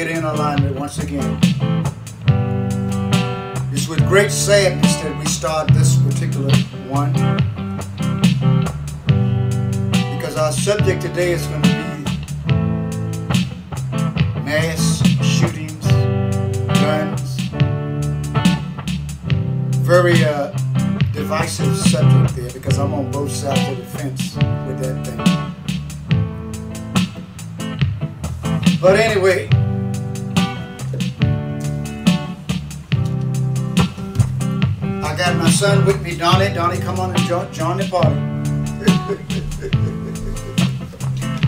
Alligator in alignment once again. It's with great sadness that we start this particular one. Because our subject today is going to be mass shootings, guns. Very uh, divisive subject there because I'm on both sides of the fence with that thing. But anyway, got my son with me, Dhani. Dhani, come on and join, join the party.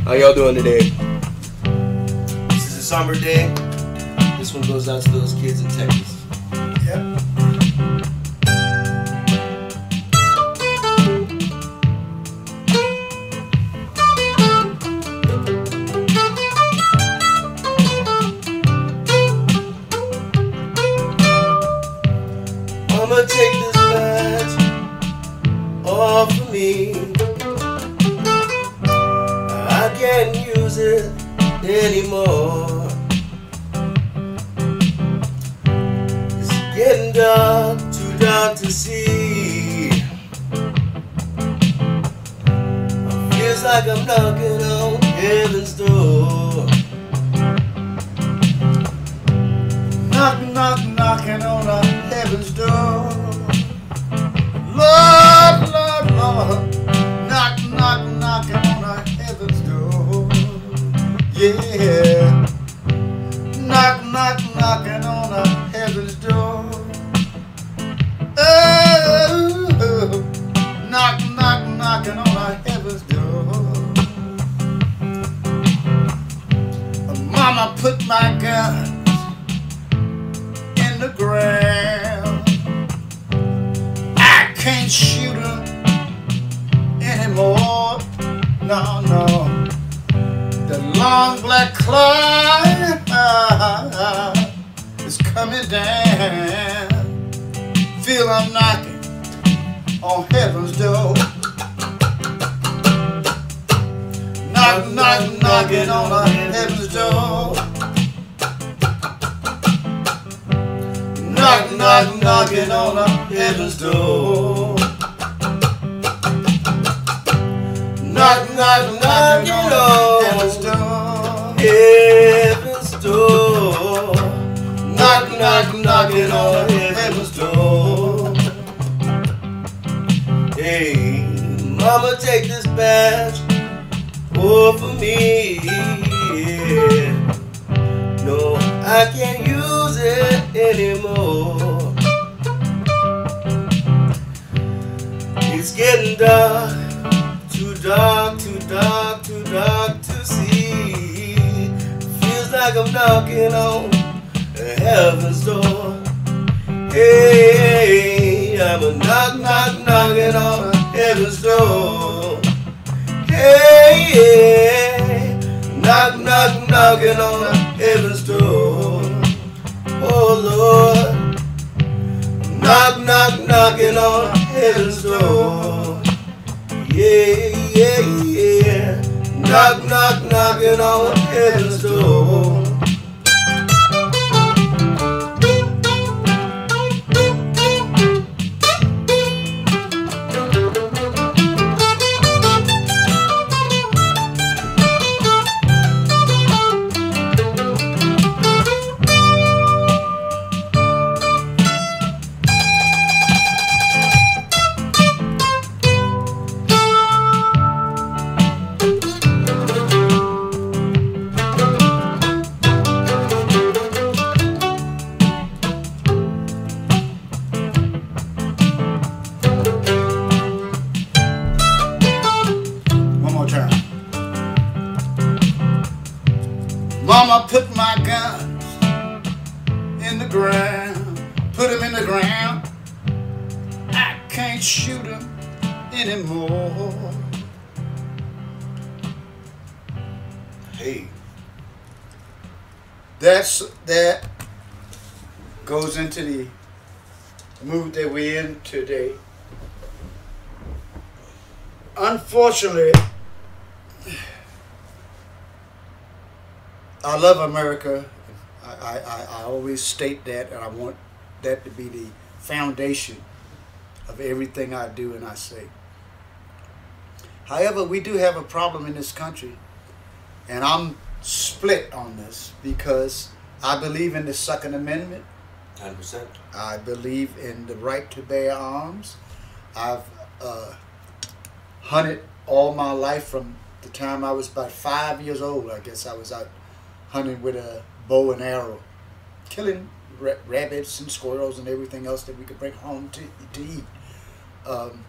How y'all doing today? This is a somber day. This one goes out to those kids in Texas. Like I'm knocking on heaven's door. Knock, knock, knocking on our heaven's door. Lord, Lord, Lord. Knock, knock, knocking on our heaven's door. Yeah. Knock, knock, knocking on put my gun in the ground. I can't shoot him anymore. No, no. The long black cloud is coming down. Feel I'm knocking on heaven's door. Knock, knock, knocking on heaven's door. Knock, knock, knocking on our heaven's door. Knock, knock, knocking on heaven's door. Heaven's door. Knock, knock, knocking on heaven's door. Hey, mama, take this badge off of me. Yeah. No, I can't use it anymore. It's getting dark, too dark, too dark, too dark to see. Feels like I'm knocking on heaven's door. Hey, I'm a knock, knock, knocking on heaven's door. Hey, knock, knock, knocking on heaven's door. Lord, knock, knock, knocking on heaven's door. Yeah, yeah, yeah, knock, knock, knocking on heaven's door. Unfortunately, I love America. I, I, I always state that, and I want that to be the foundation of everything I do and I say. However, we do have a problem in this country, and I'm split on this because I believe in the Second Amendment. 100%. I believe in the right to bear arms. I've uh, hunted all my life from the time I was about five years old. I guess I was out hunting with a bow and arrow, killing ra- rabbits and squirrels and everything else that we could bring home to, to eat. Um,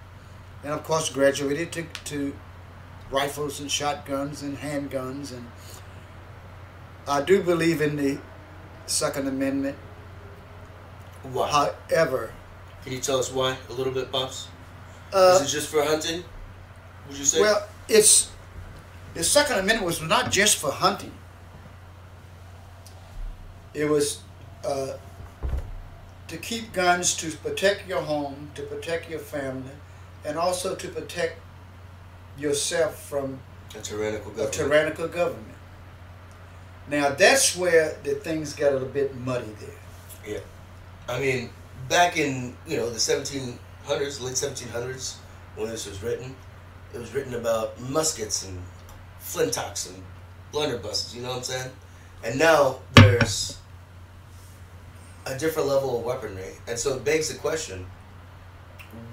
and of course, graduated to, to rifles and shotguns and handguns. And I do believe in the Second Amendment. Why? However, Can you tell us why a little bit, Pops? uh, Is it just for hunting? Would you say? Well, it's the Second Amendment was not just for hunting. It was uh, to keep guns to protect your home, to protect your family, and also to protect yourself from a tyrannical government. a tyrannical government. Now that's where the things got a little bit muddy there. Yeah, I mean, back in you know the 1700s, late 1700s, when this was written, it was written about muskets and flintlocks and blunderbusses. You know what I'm saying? And now there's a different level of weaponry, and so it begs the question: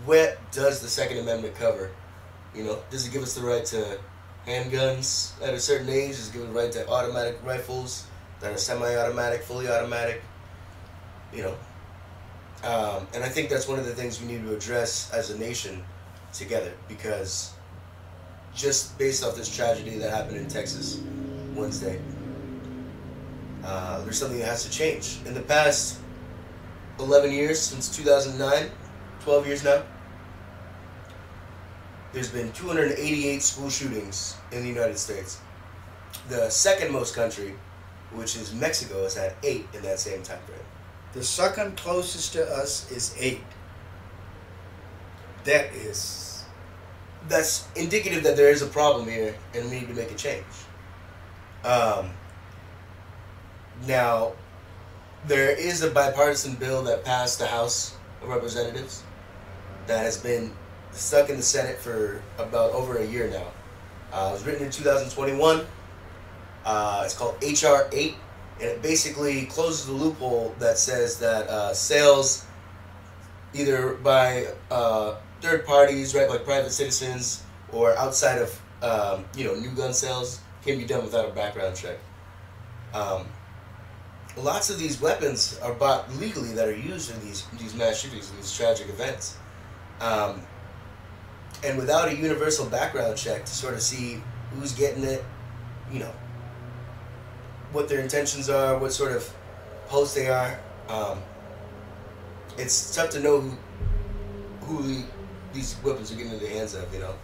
What does the Second Amendment cover? You know, does it give us the right to handguns at a certain age? Does it give us the right to automatic rifles that are semi-automatic, fully automatic? You know, um, and I think that's one of the things we need to address as a nation together because just based off this tragedy that happened in Texas Wednesday, uh, there's something that has to change. In the past 11 years, since 2009, 12 years now, there's been 288 school shootings in the United States. The second most country, which is Mexico, has had eight in that same time frame. The second closest to us is eight. That is that's indicative that there is a problem here and we need to make a change. Um, now, there is a bipartisan bill that passed the House of Representatives that has been stuck in the Senate for about over a year now. Uh, it was written in 2021. Uh, it's called HR 8, and it basically closes the loophole that says that uh, sales, either by uh, third parties, right, like private citizens, or outside of um, you know new gun sales, can be done without a background check. Um, lots of these weapons are bought legally that are used in these these mass shootings and these tragic events. Um, and without a universal background check to sort of see who's getting it, you know, what their intentions are, what sort of posts they are, um, it's tough to know who, who these weapons are getting into the hands of, you know.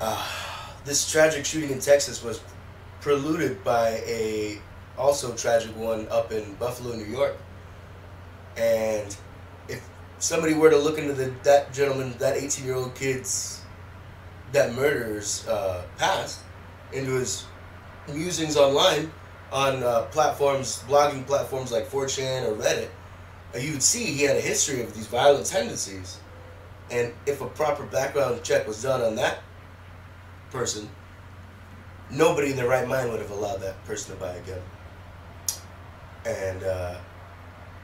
Uh, this tragic shooting in Texas was preluded by a also tragic one up in Buffalo, New York. And if somebody were to look into the that gentleman, that eighteen year old kid's that murderer's uh, past, into his musings online on uh, platforms, blogging platforms like 4chan or Reddit, uh, you would see he had a history of these violent tendencies. And if a proper background check was done on that person, nobody in their right mind would have allowed that person to buy a gun. And uh,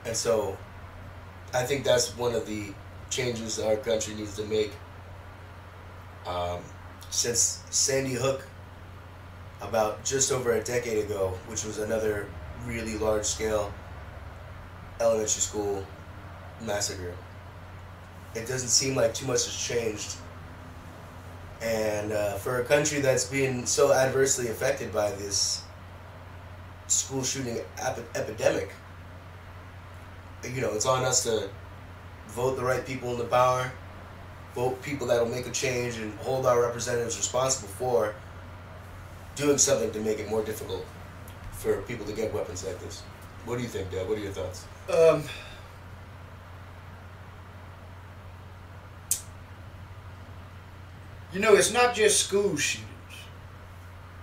and so, I think that's one of the changes our country needs to make. Um, since Sandy Hook, about just over a decade ago, which was another really large scale elementary school massacre, it doesn't seem like too much has changed. And uh, for a country that's been so adversely affected by this school shooting ep- epidemic, you know, it's on us to vote the right people into power, vote people that'll make a change, and hold our representatives responsible for doing something to make it more difficult for people to get weapons like this. What do you think, Dad? What are your thoughts? Um, you know, it's not just school shootings.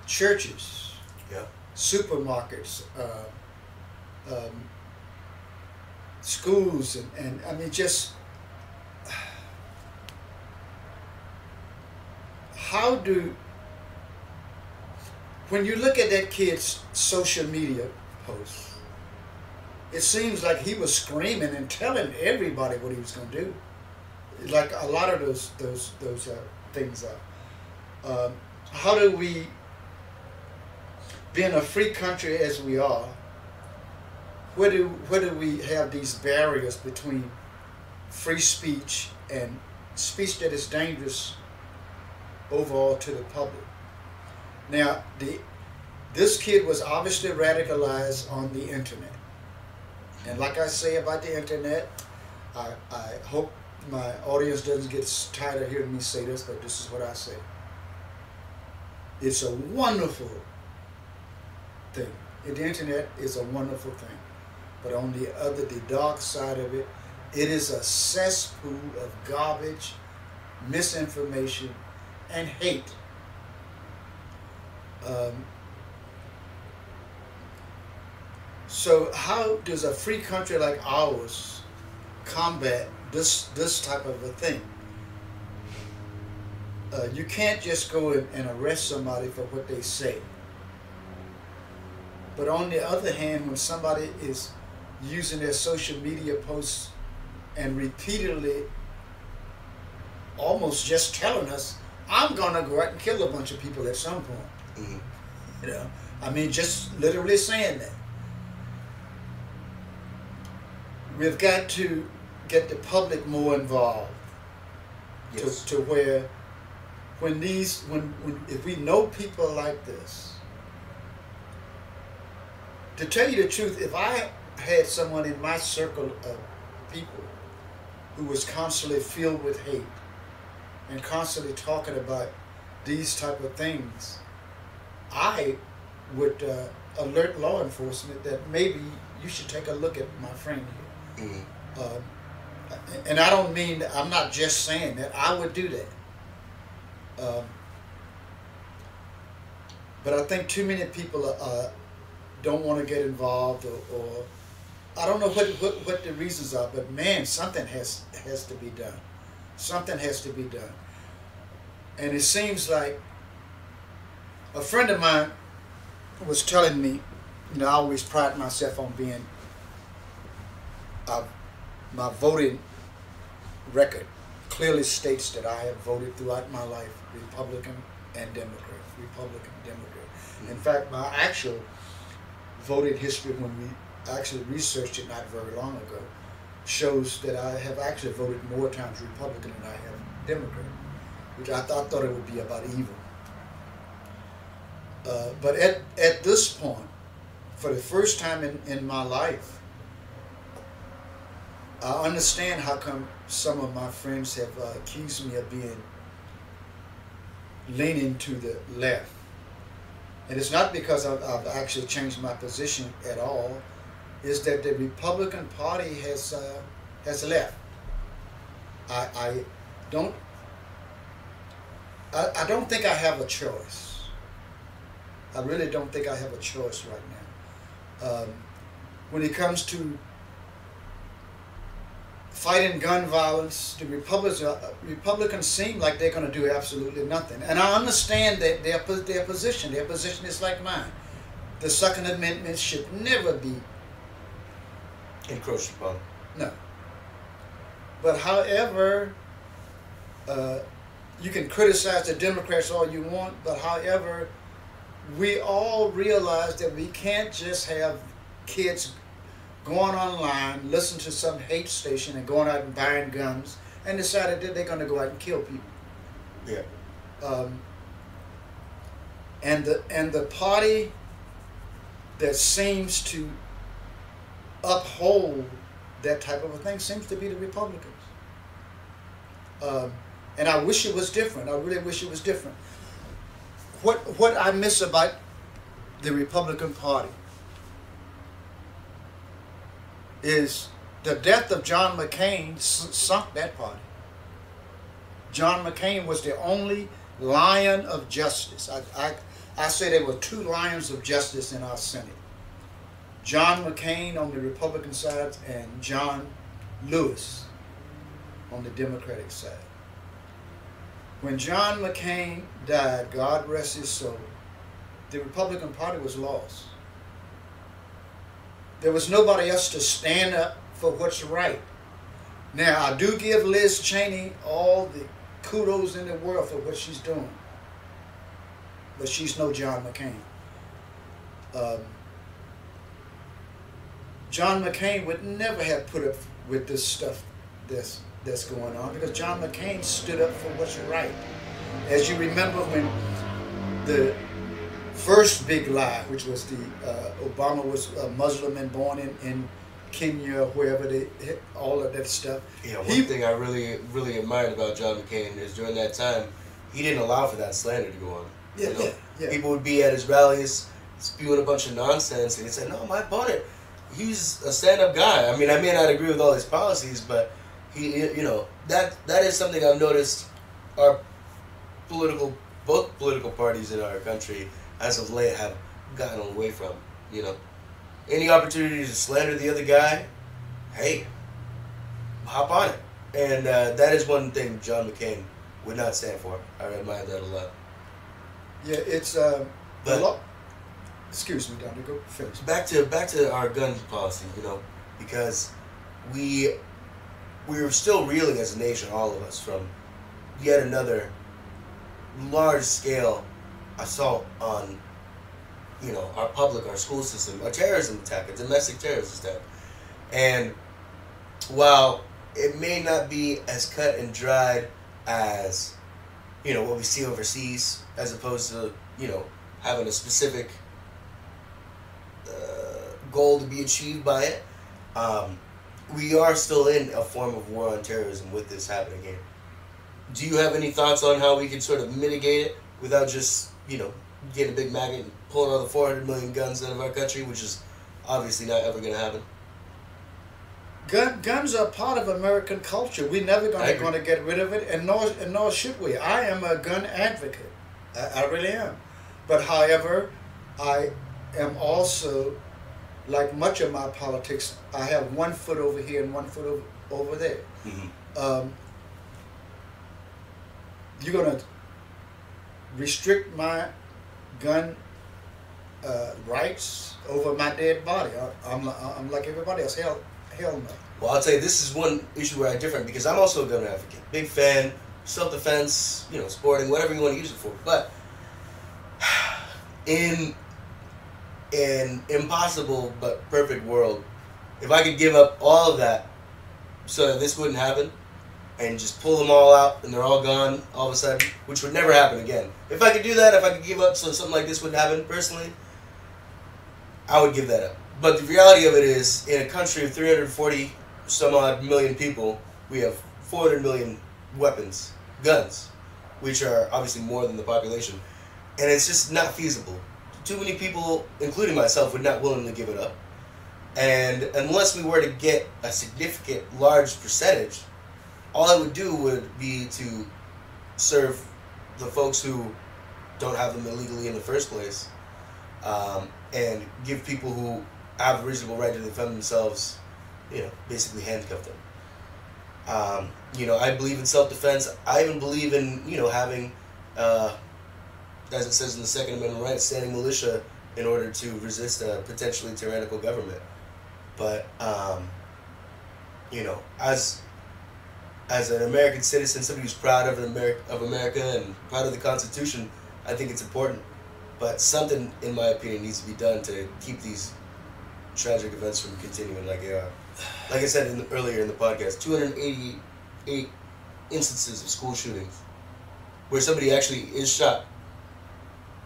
Churches Yeah. supermarkets, uh, um, schools, and, and I mean, just how do, when you look at that kid's social media posts, it seems like he was screaming and telling everybody what he was going to do. Like a lot of those those those uh, things are. Um, how do we, being a free country as we are, where do where do we have these barriers between free speech and speech that is dangerous overall to the public? Now, the this kid was obviously radicalized on the internet. And like I say about the internet, I, I hope my audience doesn't get tired of hearing me say this, but this is what I say. It's a wonderful thing. The internet is a wonderful thing. But on the other, the dark side of it, it is a cesspool of garbage, misinformation, and hate. Um, so how does a free country like ours combat this this type of a thing? Uh, you can't just go and, arrest somebody for what they say. But on the other hand, when somebody is using their social media posts and repeatedly almost just telling us, I'm gonna go out and kill a bunch of people at some point. Mm-hmm. You know, I mean, just literally saying that. We've got to get the public more involved yes. to, to where when these when, when if we know people like this to tell you the truth if i had someone in my circle of people who was constantly filled with hate and constantly talking about these type of things i would uh, alert law enforcement that maybe you should take a look at my friend here mm-hmm. um, and I don't mean I'm not just saying that I would do that. Um, but I think too many people uh, don't want to get involved, or, or I don't know what, what what the reasons are. But man, something has has to be done. Something has to be done. And it seems like a friend of mine was telling me, you know, I always pride myself on being. Uh, my voting record clearly states that I have voted throughout my life Republican and Democrat, Republican, Democrat. Mm-hmm. In fact, my actual voting history, when we actually researched it not very long ago, shows that I have actually voted more times Republican than I have Democrat, which I thought, thought it would be about even. Uh, but at, at this point, for the first time in, in my life, I understand how come some of my friends have uh, accused me of being leaning to the left. And it's not because I've, I've actually changed my position at all. Is that the Republican Party has uh, has left. I, I don't I, I don't think I have a choice. I really don't think I have a choice right now. Um, when it comes to fighting gun violence, the Republicans, uh, Republicans seem like they're going to do absolutely nothing. And I understand that their, their position. Their position is like mine. The Second Amendment should never be encroached upon. No. But however, uh, you can criticize the Democrats all you want, but however, we all realize that we can't just have kids going online, listening to some hate station, and going out and buying guns, and decided that they're going to go out and kill people. Yeah. Um, and the and the party that seems to uphold that type of a thing seems to be the Republicans. Um, and I wish it was different. I really wish it was different. What what I miss about the Republican Party is the death of John McCain sunk that party. John McCain was the only lion of justice. I, I, I say there were two lions of justice in our Senate. John McCain on the Republican side and John Lewis on the Democratic side. When John McCain died, God rest his soul, the Republican Party was lost. There was nobody else to stand up for what's right. Now, I do give Liz Cheney all the kudos in the world for what she's doing, but she's no John McCain. Um, John McCain would never have put up with this stuff that's that's going on because John McCain stood up for what's right. As you remember when the first big lie, which was the uh, Obama was a Muslim and born in, in Kenya wherever they hit all of that stuff. Yeah, one He- thing I really, really admired about John McCain is during that time, he didn't allow for that slander to go on. Yeah, you know? yeah, yeah. People would be at his rallies spewing a bunch of nonsense, and he said, "No, my opponent, he's a stand-up guy. I mean, I may not agree with all his policies, but he, you know, that that is something I've noticed. Our political, both political parties in our country, as of late, have gotten away from. You know, any opportunity to slander the other guy, hey, hop on it. And uh, that is one thing John McCain would not stand for. I admire that a lot. Yeah, it's um, But- a lot. Excuse me, Dhani. Go finish. back to back to our gun policy, you know, because we we are still reeling as a nation, all of us, from yet another large scale assault on you know our public, our school system, a terrorism attack, a domestic terrorism attack, and while it may not be as cut and dried as you know what we see overseas, as opposed to you know having a specific uh, goal to be achieved by it. Um, we are still in a form of war on terrorism with this happening here. Do you have any thoughts on how we can sort of mitigate it without just, you know, getting a big maggot and pulling all the 400 million guns out of our country, which is obviously not ever going to happen? Gun, guns are part of American culture. We're never going to going to get rid of it, and nor and nor should we. I am a gun advocate. I, I really am. But however, I am also, like much of my politics, I have one foot over here and one foot over, over there. Mm-hmm. Um, you're going to restrict my gun uh, rights over my dead body. I, I'm, I'm like everybody else. Hell, hell no. Well, I'll tell you, this is one issue where I differ because I'm also a gun advocate. Big fan, self defense, you know, sporting, whatever you want to use it for. But in an impossible but perfect world, if I could give up all of that so that this wouldn't happen and just pull them all out and they're all gone all of a sudden, which would never happen again. If I could do that, if I could give up so something like this wouldn't happen personally, I would give that up. But the reality of it is, in a country of 340 some odd million people, we have 400 million weapons, guns, which are obviously more than the population. And it's just not feasible. Too many people, including myself, would not willingly give it up. And unless we were to get a significant, large percentage, all I would do would be to serve the folks who don't have them illegally in the first place, um, and give people who have a reasonable right to defend themselves, you know, basically handcuff them. Um, you know, I believe in self-defense. I even believe in you know having, uh, as it says in the Second Amendment right, standing militia in order to resist a potentially tyrannical government. But um, you know, as as an American citizen, somebody who's proud of America, of America and proud of the Constitution, I think it's important. But something, in my opinion, needs to be done to keep these tragic events from continuing like they are. Like I said in the, earlier in the podcast, 288 instances of school shootings where somebody actually is shot.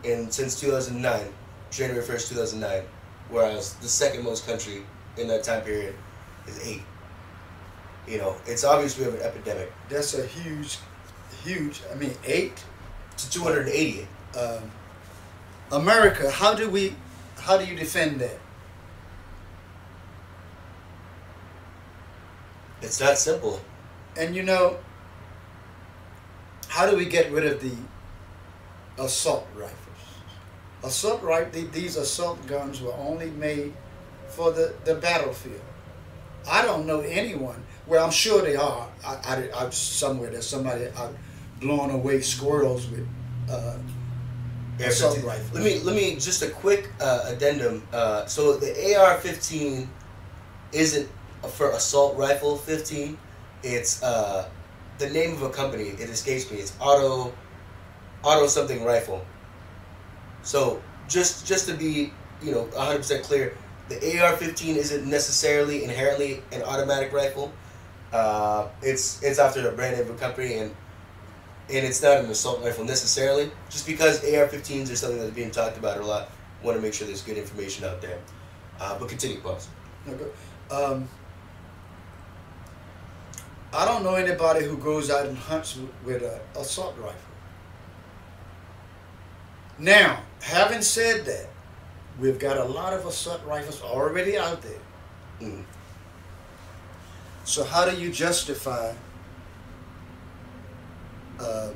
And since 2009, January 1st, 2009, whereas the second most country in that time period is eight. You know, it's obvious we have an epidemic. That's a huge, huge. I mean, eight. To two hundred eighty. Um, America. How do we? How do you defend that? It's not simple. And you know, how do we get rid of the assault rifles? assault right these assault guns were only made for the, the battlefield. I don't know anyone. Well, I'm sure they are. I, I, I somewhere there's somebody out blowing away squirrels with uh, assault rifles. Let me let me just a quick uh, addendum. Uh, so the AR-15 isn't for assault rifle 15. It's uh, the name of a company. It escapes me. It's Auto Auto something rifle. So just just to be you know 100% clear, the AR-15 isn't necessarily inherently an automatic rifle. Uh, it's it's after a brand of a company and and it's not an assault rifle necessarily. Just because AR-15s are something that's being talked about a lot, want to make sure there's good information out there. Uh, but continue, boss. Okay. Um, I don't know anybody who goes out and hunts with an assault rifle. Now, having said that, we've got a lot of assault rifles already out there. Mm. So how do you justify uh,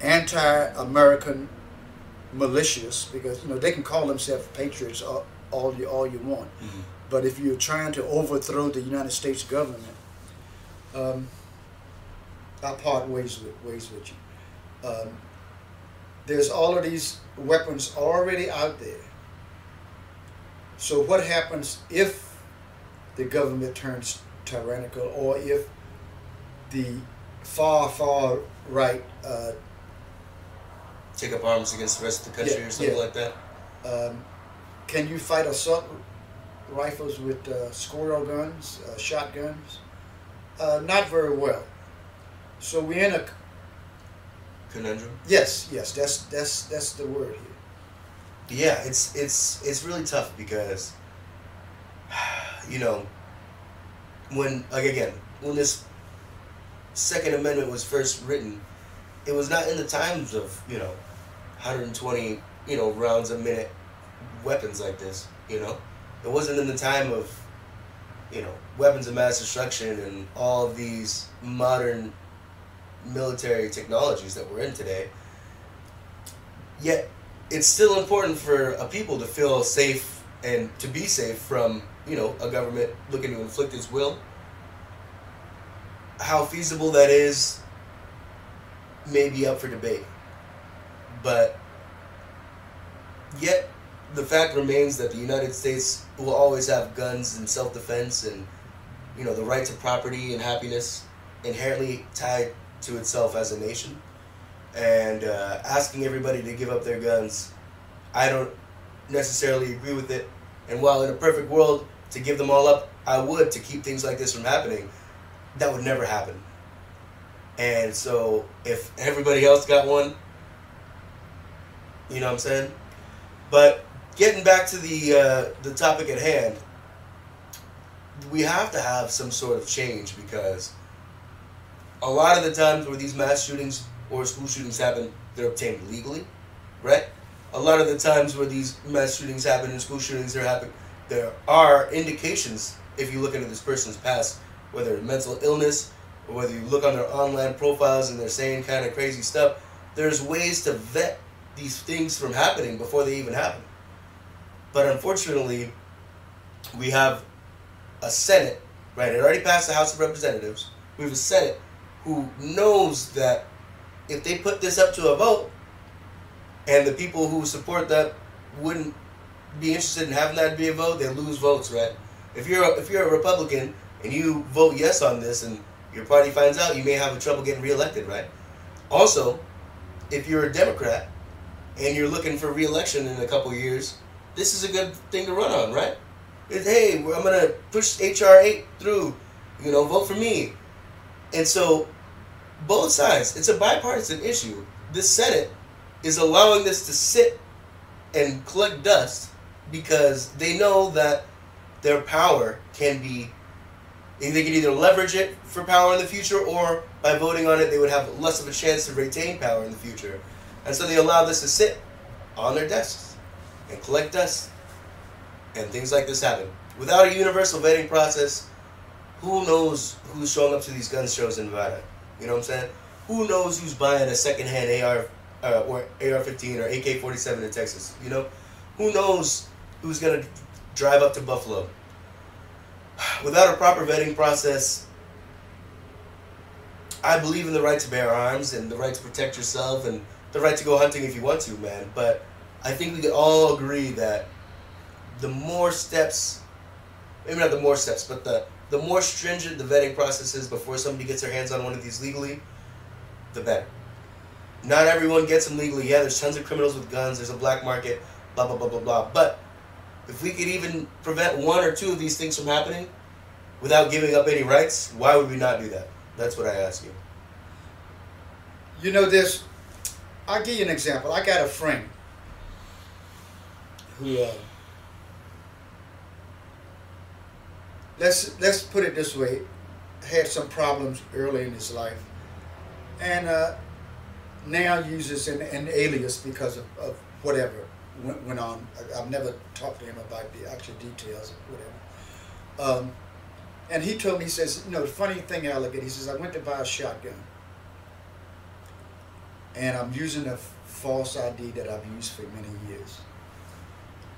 anti-American militias? Because you know they can call themselves patriots all, all you all you want, mm-hmm. but if you're trying to overthrow the United States government, um, I part ways with ways with you. Um, there's all of these weapons already out there. So what happens if the government turns tyrannical or if the far, far right uh, take up arms against the rest of the country yeah, or something yeah. like that? Um, can you fight assault rifles with uh, squirrel guns, uh, shotguns? Uh, not very well. So we're in a conundrum. Yes, yes, that's that's that's the word here. Yeah, it's it's it's really tough because you know when like again when this Second Amendment was first written, it was not in the times of you know 120 you know rounds a minute weapons like this. You know, it wasn't in the time of you know weapons of mass destruction and all these modern military technologies that we're in today. Yet, it's still important for a people to feel safe and to be safe from, you know, a government looking to inflict its will. How feasible that is may be up for debate. But yet, the fact remains that the United States will always have guns and self defense and, you know, the right to property and happiness inherently tied to itself as a nation. And uh, asking everybody to give up their guns, I don't necessarily agree with it. And while in a perfect world, to give them all up, I would to keep things like this from happening. That would never happen. And so if everybody else got one, you know what I'm saying? But getting back to the uh, the topic at hand, we have to have some sort of change because a lot of the times where these mass shootings or school shootings happen, they're obtained legally, right? A lot of the times where these mass shootings happen and school shootings are happening, there are indications if you look into this person's past, whether it's mental illness or whether you look on their online profiles and they're saying kind of crazy stuff. There's ways to vet these things from happening before they even happen. But unfortunately, we have a Senate, right? It already passed the House of Representatives. We have a Senate who knows that if they put this up to a vote, and the people who support that wouldn't be interested in having that be a vote, they lose votes, right? If you're a, if you're a Republican and you vote yes on this, and your party finds out, you may have trouble getting reelected, right? Also, if you're a Democrat and you're looking for reelection in a couple years, this is a good thing to run on, right? It's, hey, I'm gonna push HR eight through. You know, vote for me. And so, both sides, it's a bipartisan issue. The Senate is allowing this to sit and collect dust because they know that their power can be they can either leverage it for power in the future or by voting on it they would have less of a chance to retain power in the future and so they allow this to sit on their desks and collect dust and things like this happen without a universal vetting process who knows who's showing up to these gun shows in Nevada? You know what I'm saying? Who knows who's buying a secondhand AR uh, or AR-15 or AK-47 in Texas. You know, who knows who's gonna drive up to Buffalo? Without a proper vetting process, I believe in the right to bear arms and the right to protect yourself and the right to go hunting if you want to, man. But I think we can all agree that the more steps, maybe not the more steps, but the the more stringent the vetting process is before somebody gets their hands on one of these legally, the better. Not everyone gets them legally. Yeah, there's tons of criminals with guns. There's a black market. Blah blah blah blah blah. But if we could even prevent one or two of these things from happening without giving up any rights, why would we not do that? That's what I ask you. You know, this. I'll give you an example. I got a friend who. Uh, let's let's put it this way, had some problems early in his life, and uh, now uses an, an alias because of, of whatever went, went on. I, I've never talked to him about the actual details of whatever. Um, and he told me, he says, you know, the funny thing, Alligator, he says, I went to buy a shotgun. And I'm using a false ID that I've used for many years.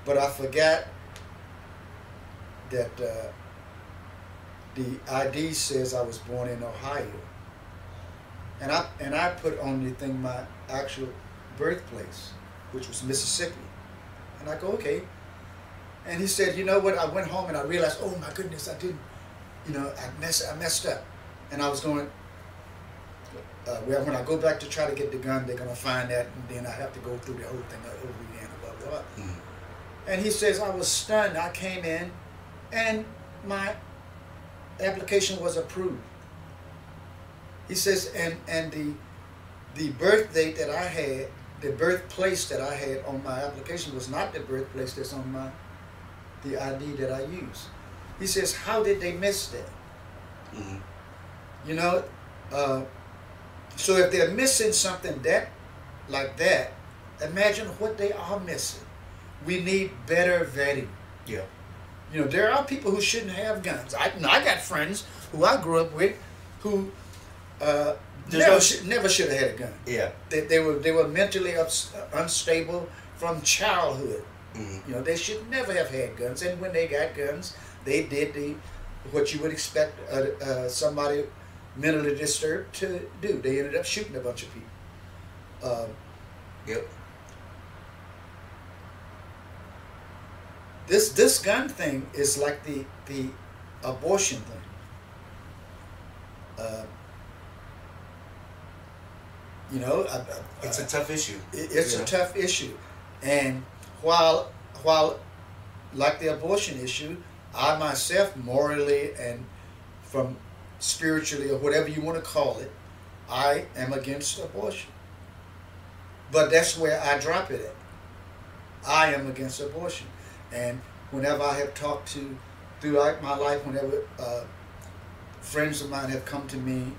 But I forgot that uh, the ID says I was born in Ohio. And I and I put on the thing my actual birthplace, which was Mississippi. And I go, okay. And he said, you know what? I went home and I realized, oh my goodness, I didn't, you know, I messed, I messed up. And I was going, uh, well, when I go back to try to get the gun, they're gonna find that, and then I have to go through the whole thing over again, blah blah blah. Mhm. And he says, I was stunned. I came in, and my application was approved. He says, and and the the birth date that I had, the birthplace that I had on my application was not the birthplace that's on my the ID that I use. He says, how did they miss that? Mhm. You know, uh, so if they're missing something that like that, imagine what they are missing. We need better vetting. Yeah. You know, there are people who shouldn't have guns. I, I got friends who I grew up with who uh, There's never, no- should, never should have had a gun. Yeah. They, they were they were mentally ups, unstable from childhood. Mhm. You know, they should never have had guns. And when they got guns, they did the what you would expect uh, uh, somebody mentally disturbed to do. They ended up shooting a bunch of people. Um, Yep. this this gun thing is like the the abortion thing. You know, I, I, It's a tough issue. it- it's Yeah. a tough issue, and while while like the abortion issue, I myself morally and from spiritually or whatever you want to call it, I am against abortion. But that's where I drop it at. I am against abortion, and whenever I have talked to throughout my life, whenever uh, friends of mine have come to me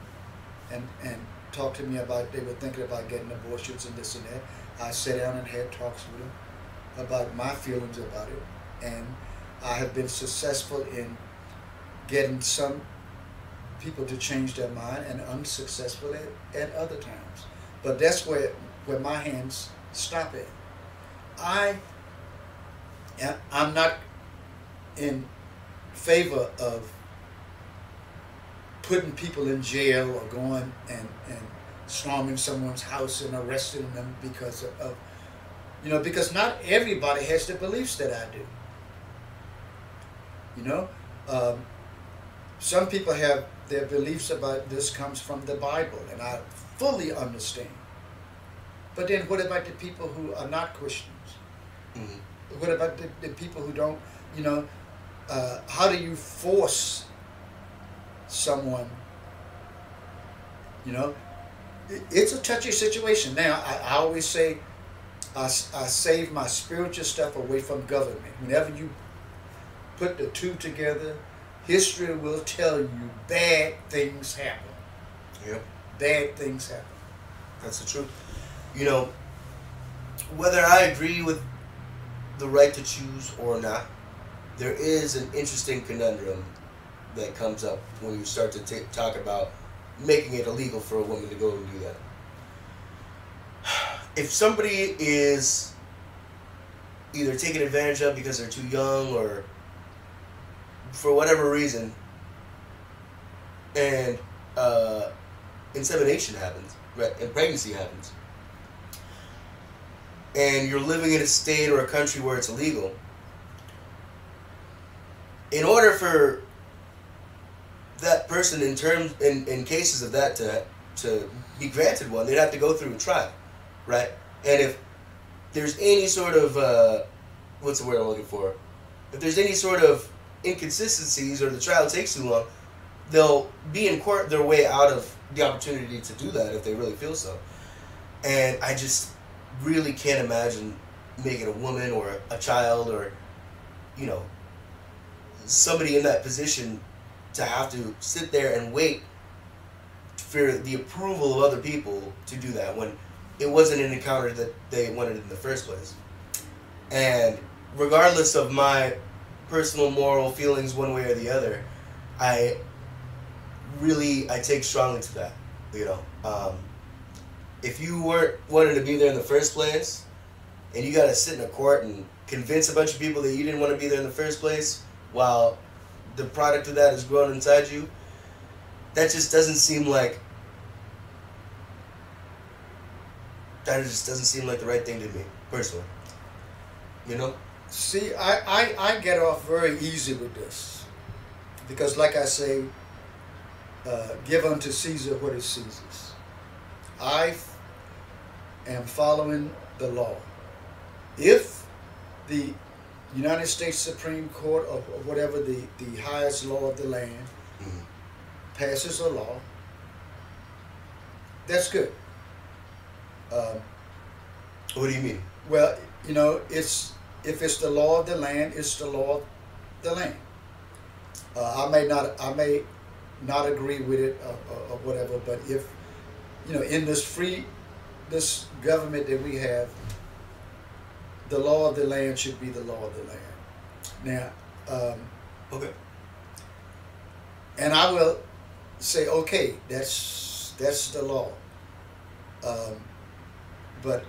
and and talked to me about they were thinking about getting abortions and this and that. I sat down and had talks with them about my feelings about it, and I have been successful in getting some people to change their mind, and unsuccessful at, at other times. But that's where where my hands stop at. I I'm not in favor of putting people in jail or going and, and storming someone's house and arresting them because of, of you know because not everybody has the beliefs that I do. You know, um, some people have their beliefs about this comes from the Bible, and I fully understand. But then, what about the people who are not Christians? Mhm. What about the, the people who don't, you know, uh, how do you force someone, you know? It's a touchy situation. Now, I, I always say, I save my spiritual stuff away from government. Whenever you put the two together, history will tell you bad things happen. Yep. Bad things happen. That's the truth. You know, whether I agree with the right to choose or not, there is an interesting conundrum that comes up when you start to ta talk about making it illegal for a woman to go and do that. if somebody is either taken advantage of because they're too young or for whatever reason, and uh, insemination happens, right, and pregnancy happens, and you're living in a state or a country where it's illegal, in order for that person in terms in, in cases of that to to be granted one, they'd have to go through a trial, right? And if there's any sort of uh, what's the word I'm looking for? If there's any sort of inconsistencies or the trial takes too long, they'll be in court their way out of the opportunity to do that if they really feel so. And I just really can't imagine making a woman or a child or you know somebody in that position to have to sit there and wait for the approval of other people to do that when it wasn't an encounter that they wanted in the first place. And regardless of my personal moral feelings one way or the other, I really I take strongly to that. You know, um, if you weren't wanting to be there in the first place, and you got to sit in a court and convince a bunch of people that you didn't want to be there in the first place, while the product of that is grown inside you, that just doesn't seem like that just doesn't seem like the right thing to me personally. You know. See, I, I, I get off very easy with this. Because, like I say, uh, give unto Caesar what is Caesar's. I am following the law. If the United States Supreme Court or whatever the, the highest law of the land Mhm. passes a law, that's good. Um, What do you mean? well, you know, it's if it's the law of the land, it's the law of the land. Uh, I may not, I may not agree with it or, or, or whatever, but if you know, in this free, this government that we have, the law of the land should be the law of the land. Now, um, Okay. and I will say, okay, that's that's the law. Um, but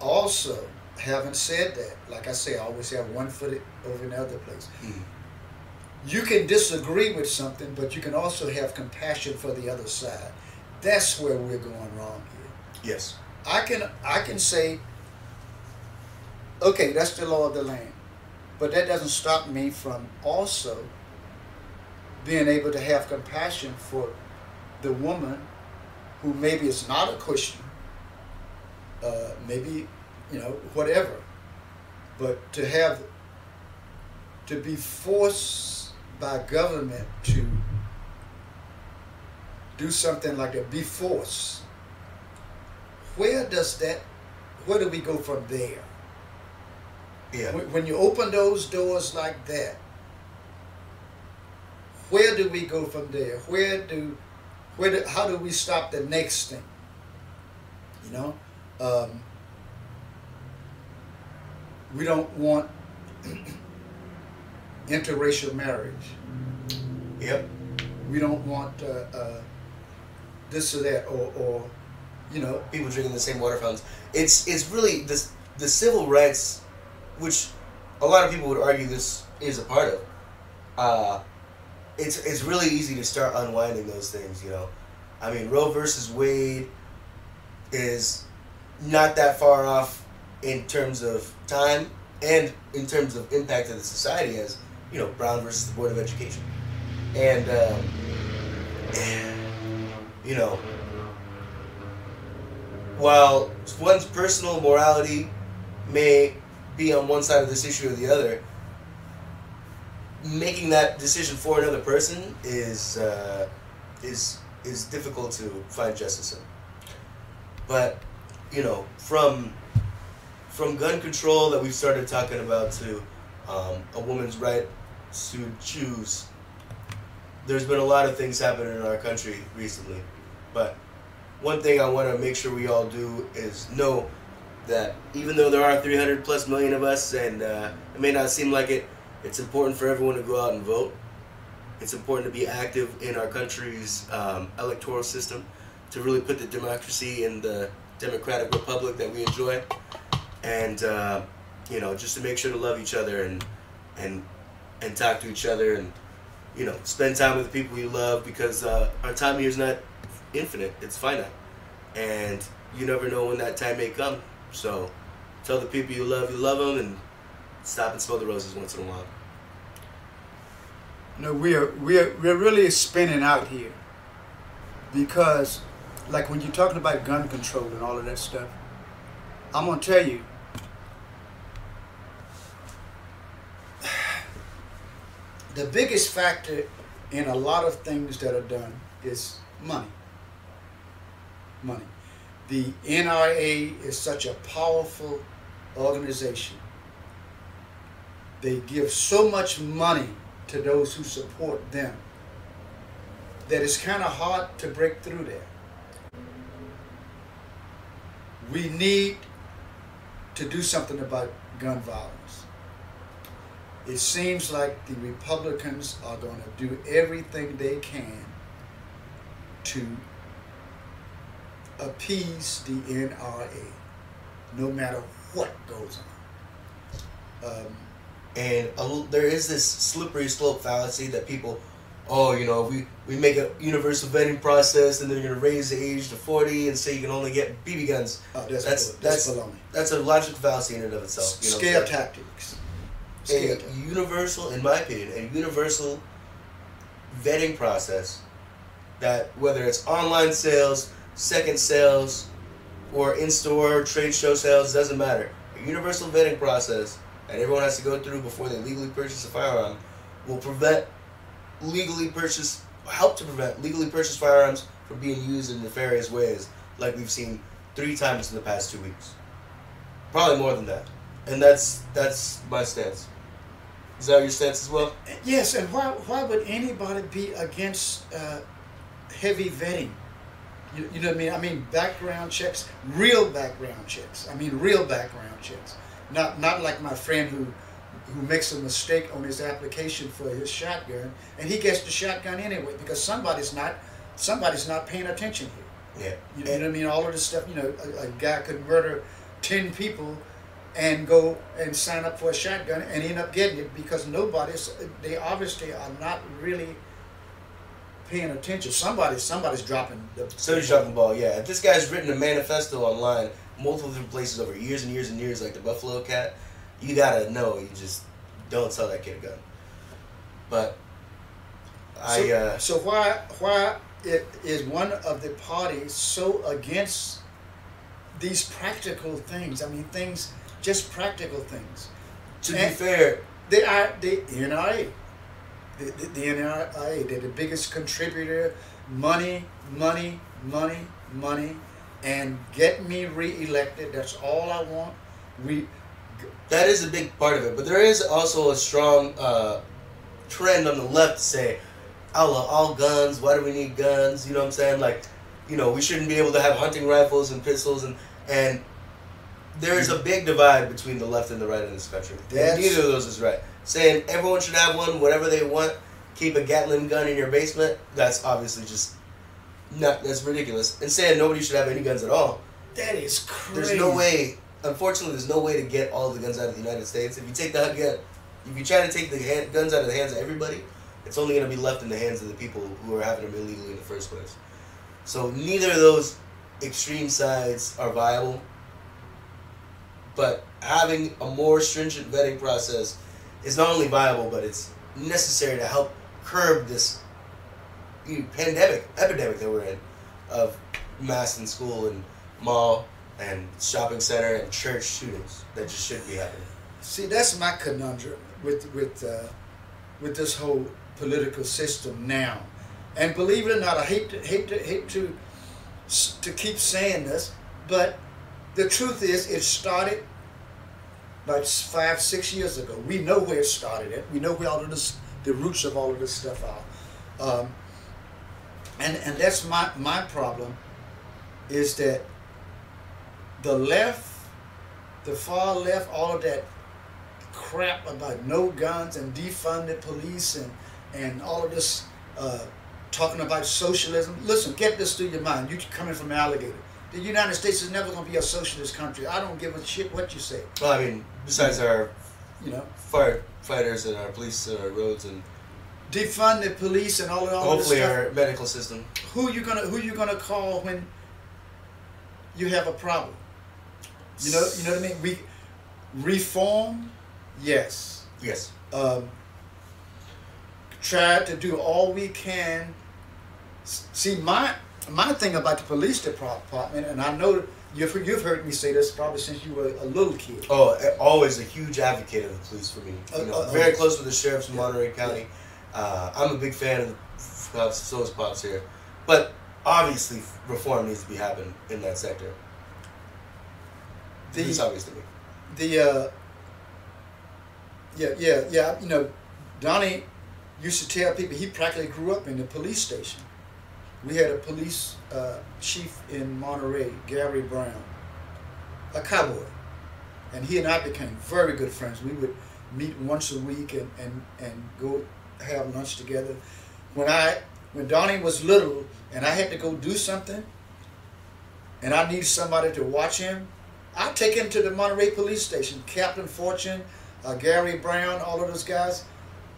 also, having said that, like I say, I always have one foot over in the other place. Mhm. You can disagree with something, but you can also have compassion for the other side. That's where we're going wrong here. Yes. I can I can say, okay, that's the law of the land, but that doesn't stop me from also being able to have compassion for the woman who maybe is not a Christian, uh, maybe you know whatever, but to have to be forced by government to do something like that, be forced where does that where do we go from there Yeah. when, you open those doors like that where do we go from there where do where do, how do we stop the next thing you know um, we don't want interracial marriage Yep. we don't want uh, uh, this or that or, or you know People drinking the same water fountains. It's it's really this the civil rights, which a lot of people would argue this is a part of. Uh, it's it's really easy to start unwinding those things. You know, I mean Roe versus Wade is not that far off in terms of time and in terms of impact to the society as you know Brown versus the Board of Education, and um, you know while one's personal morality may be on one side of this issue or the other, making that decision for another person is uh, is is difficult to find justice in. But you know, from from gun control that we've started talking about to um, a woman's right to choose, there's been a lot of things happening in our country recently, but one thing I want to make sure we all do is know that even though there are 300 plus million of us, and uh, it may not seem like it, it's important for everyone to go out and vote. It's important to be active in our country's um, electoral system to really put the democracy in the democratic republic that we enjoy, and uh, you know, just to make sure to love each other and and and talk to each other and you know spend time with the people you love because uh, our time here is not infinite; it's finite, and you never know when that time may come. So tell the people you love you love them, and stop and smell the roses once in a while. No, we're we're we're really spinning out here because, like when you're talking about gun control and all of that stuff, I'm gonna tell you. The biggest factor in a lot of things that are done is money. Money. The NRA is such a powerful organization. They give so much money to those who support them that it's kind of hard to break through there. We need to do something about gun violence. It seems like the Republicans are going to do everything they can to appease the NRA, no matter what goes on. Um, and a, there is this slippery slope fallacy that people oh you know we we make a universal vetting process and then you're going to raise the age to 40 and say you can only get bb guns. Oh, that's that's that's, that's, that's a logical fallacy in and of itself you know, scare tactics. scare a universal in my opinion a universal vetting process that whether it's online sales second sales or in-store trade show sales doesn't matter. A universal vetting process that everyone has to go through before they legally purchase a firearm will prevent legally purchase help to prevent legally purchased firearms from being used in nefarious ways like we've seen three times in the past two weeks. Probably more than that. And that's that's my stance. Is that your stance as well? Yes and why why would anybody be against uh, heavy vetting you, you know what i mean i mean background checks real background checks i mean real background checks not not like my friend who who makes a mistake on his application for his shotgun, and he gets the shotgun anyway because somebody's not somebody's not paying attention here. Yeah, you, know what I mean. All of this stuff. You know, a, a, guy could murder ten people and go and sign up for a shotgun and end up getting it because nobody's. They obviously are not really paying attention. Somebody, somebody's dropping the. Somebody's dropping the ball. Yeah, this guy's written a manifesto online multiple different places over years and years and years, like the Buffalo Cat, you gotta know you just don't sell that kid a gun. But I so, uh, so why why it is one of the parties so against these practical things? I mean, things just practical things. To and be fair, they are the NRA. The, the, NRA, they're the biggest contributor. Money, money, money, money and get me reelected. That's all I want. We. That is a big part of it, but there is also a strong uh, trend on the left to say, "Outlaw all guns. Why do we need guns?" You know what I'm saying? Like, you know, we shouldn't be able to have hunting rifles and pistols, and and there is a big divide between the left and the right in this country. Neither of those is right. Saying everyone should have one, whatever they want. Keep a Gatling gun in your basement. That's obviously just no, that's ridiculous. And saying nobody should have any guns at all. That is crazy. There's no way. Unfortunately, there's no way to get all the guns out of the United States. If you take the gun, if you try to take the hand, guns out of the hands of everybody, it's only going to be left in the hands of the people who are having them illegally in the first place. So neither of those extreme sides are viable. But having a more stringent vetting process is not only viable, but it's necessary to help curb this you pandemic epidemic that we're in of mass in school and mall and shopping center and church shootings that just shouldn't be happening. See, that's my conundrum with with uh, with this whole political system now. And believe it or not, I hate to hate to hate to to keep saying this, but the truth is, it started about five, six years ago. We know where it started at. We know where all of this, the roots of all of this stuff are. Um, and and that's my my problem is that the left the far left all of that crap about no guns and defund the police and and all of this uh, talking about socialism listen get this through your mind You're coming from alligator The United States is never going to be a socialist country. I don't give a shit what you say. Well, I mean, besides our You know, firefighters and our police and our roads and defund the police and all, all of this hopefully stuff. our medical system. who you gonna who you gonna call when you have a problem? You know, you know what I mean. We reform, yes. Yes. Um, try to do all we can. See, my my thing about the police department, and I know you've you've heard me say this probably since you were a little kid. Oh, always a huge advocate of the police for me. You Uh, know, uh, very uh, close with the sheriffs in yeah, Monterey County. Uh, I'm a big fan of the cops, so is Pops here. But obviously, reform needs to be happening in that sector. The- it's obvious to me. the uh yeah yeah yeah you know dhani used to tell people he practically grew up in the police station we had a police uh, chief in monterey gary brown a cowboy and he and i became very good friends we would meet once a week and and, and go have lunch together when i when dhani was little and i had to go do something and i needed somebody to watch him I'd take him to the Monterey Police Station. Captain Fortune, uh, Gary Brown, all of those guys.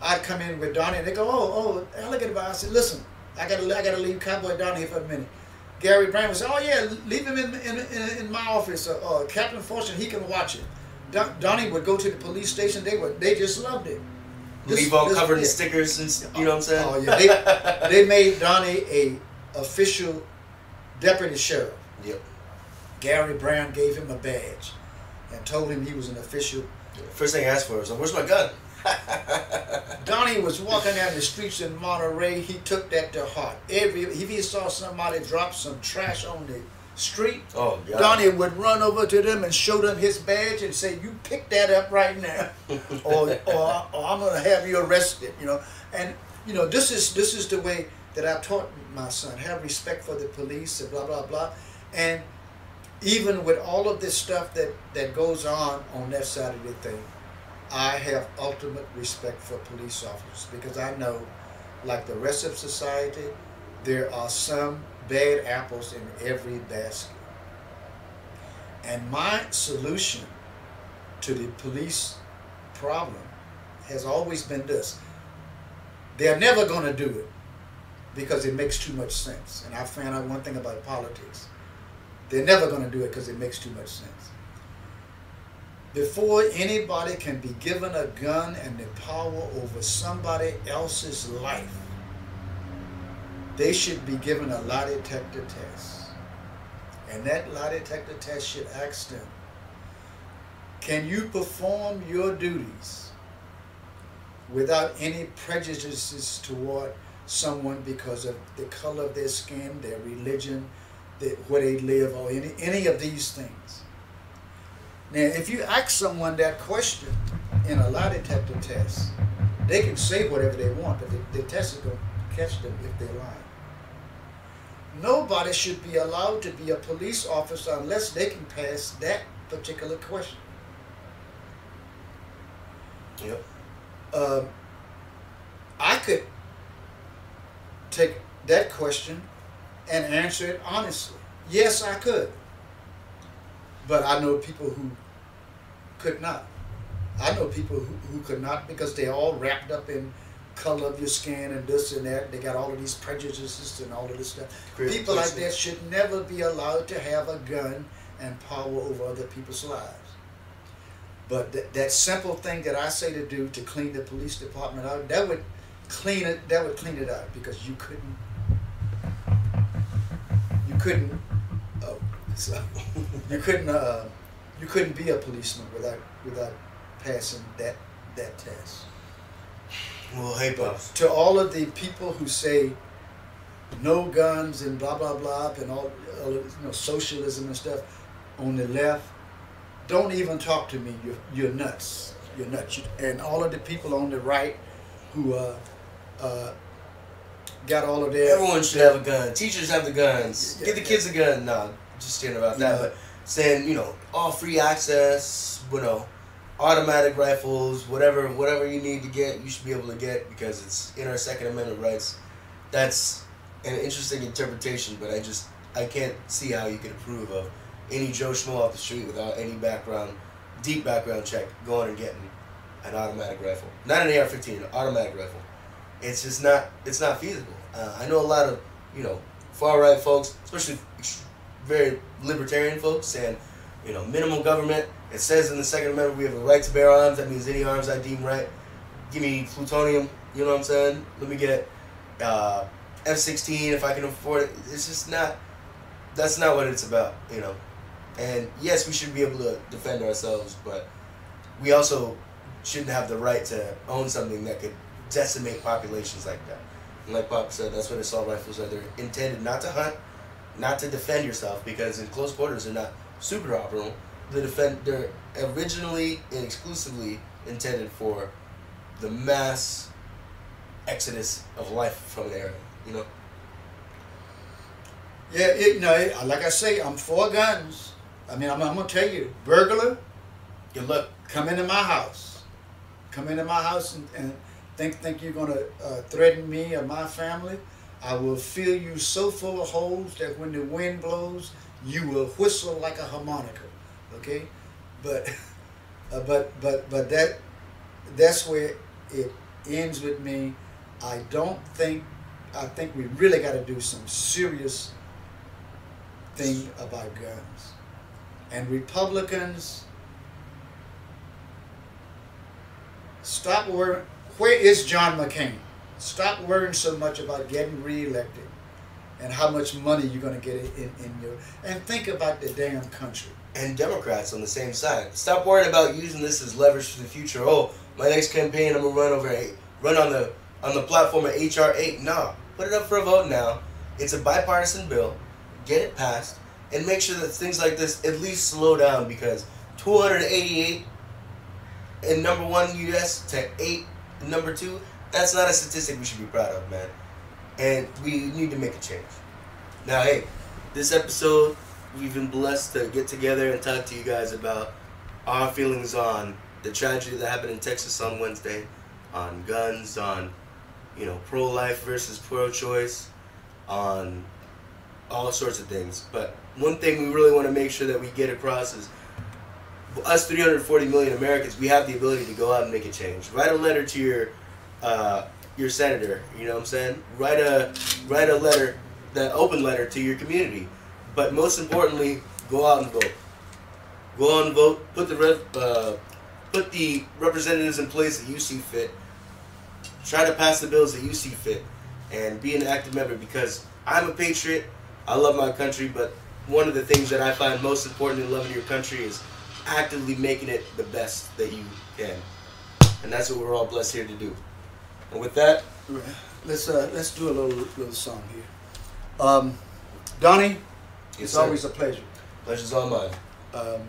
I'd come in with Dhani, and they go, "Oh, oh, alligator bar." I said, "Listen, I gotta, I gotta leave Cowboy Dhani here for a minute." Gary Brown would say, "Oh yeah, leave him in in, in, in my office. Uh, uh, Captain Fortune, he can watch it." Don, Dhani would go to the police station. They would, they just loved it. This- Leave all this- covered in stickers and you know what I'm saying? Oh yeah, they, they made Dhani a official deputy sheriff. Yep. Gary Brown gave him a badge and told him he was an official. First thing I asked for was, "Where's my gun?" Dhani was walking down the streets in Monterey. He took that to heart. Every if he saw somebody drop some trash on the street, Oh, yeah. Dhani would run over to them and show them his badge and say, "You pick that up right now, or, or or I'm gonna have you arrested." You know, and you know this is this is the way that I taught my son: have respect for the police and blah blah blah, and even with all of this stuff that that goes on on that side of the thing, I have ultimate respect for police officers because I know, like the rest of society, there are some bad apples in every basket. And my solution to the police problem has always been this. They're never going to do it because it makes too much sense. And I found out one thing about politics. They're never going to do it because it makes too much sense. Before anybody can be given a gun and the power over somebody else's life, they should be given a lie detector test. And that lie detector test should ask them, can you perform your duties without any prejudices toward someone because of the color of their skin, their religion, where they live, or any, any of these things? Now, if you ask someone that question in a lie detector test, they can say whatever they want, but the, the test is going to catch them if they lie. Nobody should be allowed to be a police officer unless they can pass that particular question. Yep. Um, I could take that question and answer it honestly. Yes, I could. But I know people who could not. I know people who, who could not because they're all wrapped up in color of your skin and this and that. They got all of these prejudices and all of this stuff. Great people like that should never be allowed to have a gun and power over other people's lives. But th- that simple thing that I say to do to clean the police department out, that would clean it. That would clean it out because you couldn't. You couldn't. So you couldn't. Uh, you couldn't be a policeman without without passing that that test. Well, hey, Pops. To all of the people who say no guns and blah blah blah and all, you know socialism and stuff on the left, don't even talk to me. You're you're nuts. You're nuts. And all of the people on the right who uh, uh, got all of their Everyone should have a gun. Teachers have the guns. Yeah, Give the yeah. kids a gun. No, just kidding about that. But saying, you know, all free access, you know, automatic rifles, whatever, whatever you need to get, you should be able to get because it's in our Second Amendment rights. That's an interesting interpretation, but I just, I can't see how you could approve of any Joe Schmo off the street without any background, deep background check going and getting an automatic rifle, not an AR-15, an automatic rifle. It's just not. It's not feasible. Uh, I know a lot of you know far right folks, especially very libertarian folks, saying you know minimal government. It says in the Second Amendment we have a right to bear arms. That means any arms I deem right. Give me plutonium. You know what I'm saying? Let me get uh, F-16 if I can afford it. It's just not. That's not what it's about. You know. And yes, we should be able to defend ourselves, but we also shouldn't have the right to own something that could decimate populations like that. And like Pop said, that's what assault rifles are. They're intended not to hunt, not to defend yourself, because in close quarters they're not super operable. They defend. They're originally and exclusively intended for the mass exodus of life from an area. You know. Yeah, it, you know, it, like I say, I'm for guns. I mean, I'm, I'm gonna tell you, burglar, you look, come into my house, come into my house and, and think think you're gonna uh, threaten me or my family. I will fill you so full of holes that when the wind blows, you will whistle like a harmonica. Okay, but uh, but but but that that's where it ends with me. I don't think I think we really got to do some serious thing about guns. And Republicans, stop worrying. Where is John McCain? Stop worrying so much about getting reelected and how much money you're going to get in, in your. And think about the damn country. and Democrats on the same side. Stop worrying about using this as leverage for the future. Oh, my next campaign, I'm gonna run over eight, run on the on the platform of HR eight. No, put it up for a vote now. It's a bipartisan bill. Get it passed, and make sure that things like this at least slow down because 288 in number one U.S. to eight number two. That's not a statistic we should be proud of, man. And we need to make a change. Now, hey, this episode we've been blessed to get together and talk to you guys about our feelings on the tragedy that happened in Texas on Wednesday, on guns, on you know pro-life versus pro-choice, on all sorts of things. But one thing we really want to make sure that we get across is us 340 million Americans, we have the ability to go out and make a change. Write a letter to your uh, your senator. You know what I'm saying? Write a write a letter, that open letter to your community. But most importantly, go out and vote. Go out and vote. Put the rep, uh, put the representatives in place that you see fit. Try to pass the bills that you see fit, and be an active member. Because I'm a patriot. I love my country, but one of the things that I find most important in loving your country is actively making it the best that you can. And that's what we're all blessed here to do. And with that, Let's uh, let's do a little little song here. Um, Dhani, yes, it's sir. always a pleasure. pleasure's all mine. Um,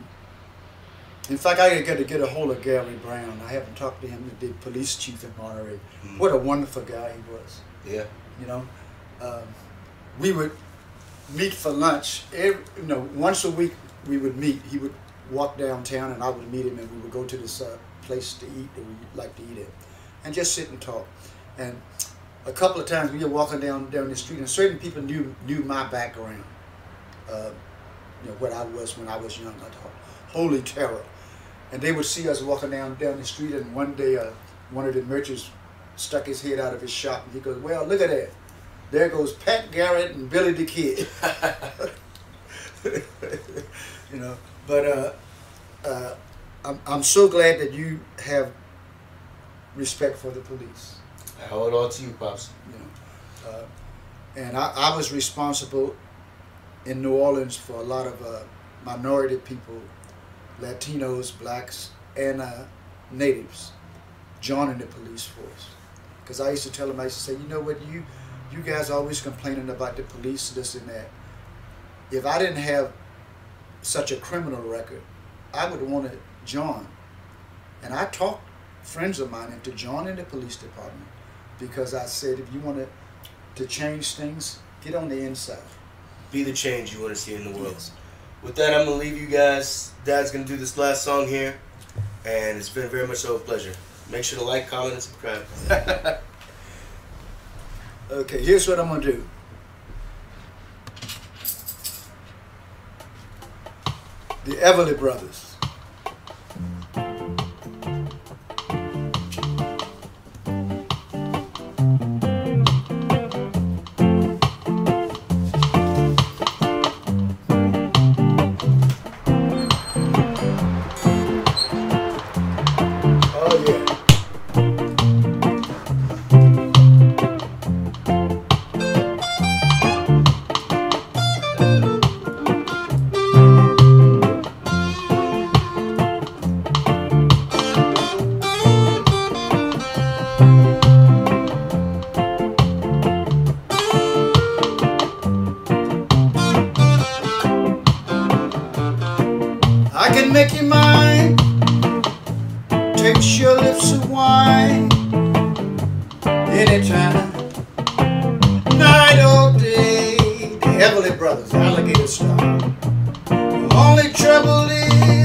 in fact, I got to get a hold of Gary Brown. I haven't talked to him, the big police chief in Monterey. Mm. What a wonderful guy he was. Yeah. You know, um, we would meet for lunch. Every, you know, once a week we would meet. He would walk downtown, and I would meet him, and we would go to this uh, place to eat that we like to eat at, and just sit and talk. And a couple of times we were walking down down the street, and certain people knew knew my background. Uh, you know what I was when I was young. Thought, holy terror. And they would see us walking down down the street, and one day uh, one of the merchants stuck his head out of his shop, and he goes, "Well, look at that. There goes Pat Garrett and Billy the Kid." you know, but uh, uh, I'm I'm so glad that you have respect for the police. I it all to you, pops. You know, uh, and I, I was responsible in New Orleans for a lot of uh, minority people, Latinos, blacks, and uh, natives joining the police force. Because I used to tell them, I used to say, you know what, you you guys always complaining about the police, this and that. If I didn't have such a criminal record, I would want to join. And I talked friends of mine into joining the police department because I said, if you want to, to change things, get on the inside. Be the change you want to see in the world. Yes. With that, I'm going to leave you guys. Dad's going to do this last song here. And it's been very much so a pleasure. Make sure to like, comment, and subscribe. okay, here's what I'm going to do. The Everly Brothers. Brothers, alligator style. Only trouble is.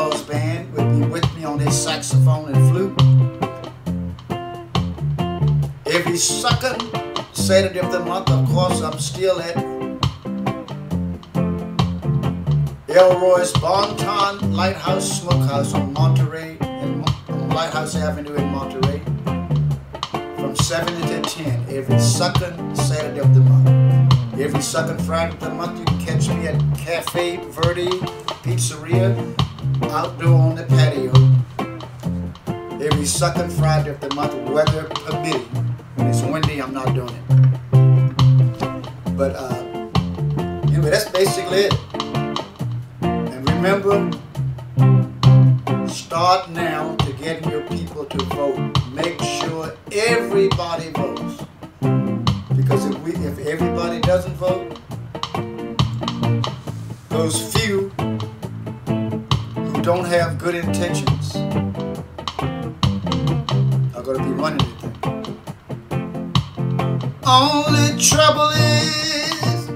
Claus Band would be with me on his saxophone and flute. Every second Saturday of the month, of course, I'm still at Elroy's Bonton Lighthouse Smokehouse on Monterey, and Lighthouse Avenue in Monterey, from 7 to 10 every second Saturday of the month. Every second Friday of the month, you can catch me at Cafe Verde Pizzeria outdoor on the patio every second Friday of the month, weather permitting. When it's windy, I'm not doing it. But uh, anyway, that's basically it. And remember, start now to get your people to vote. Make sure everybody votes. Because if we, if everybody doesn't vote, don't have good intentions are going to be running thing. Only trouble is,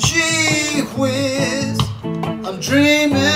gee whiz, I'm dreaming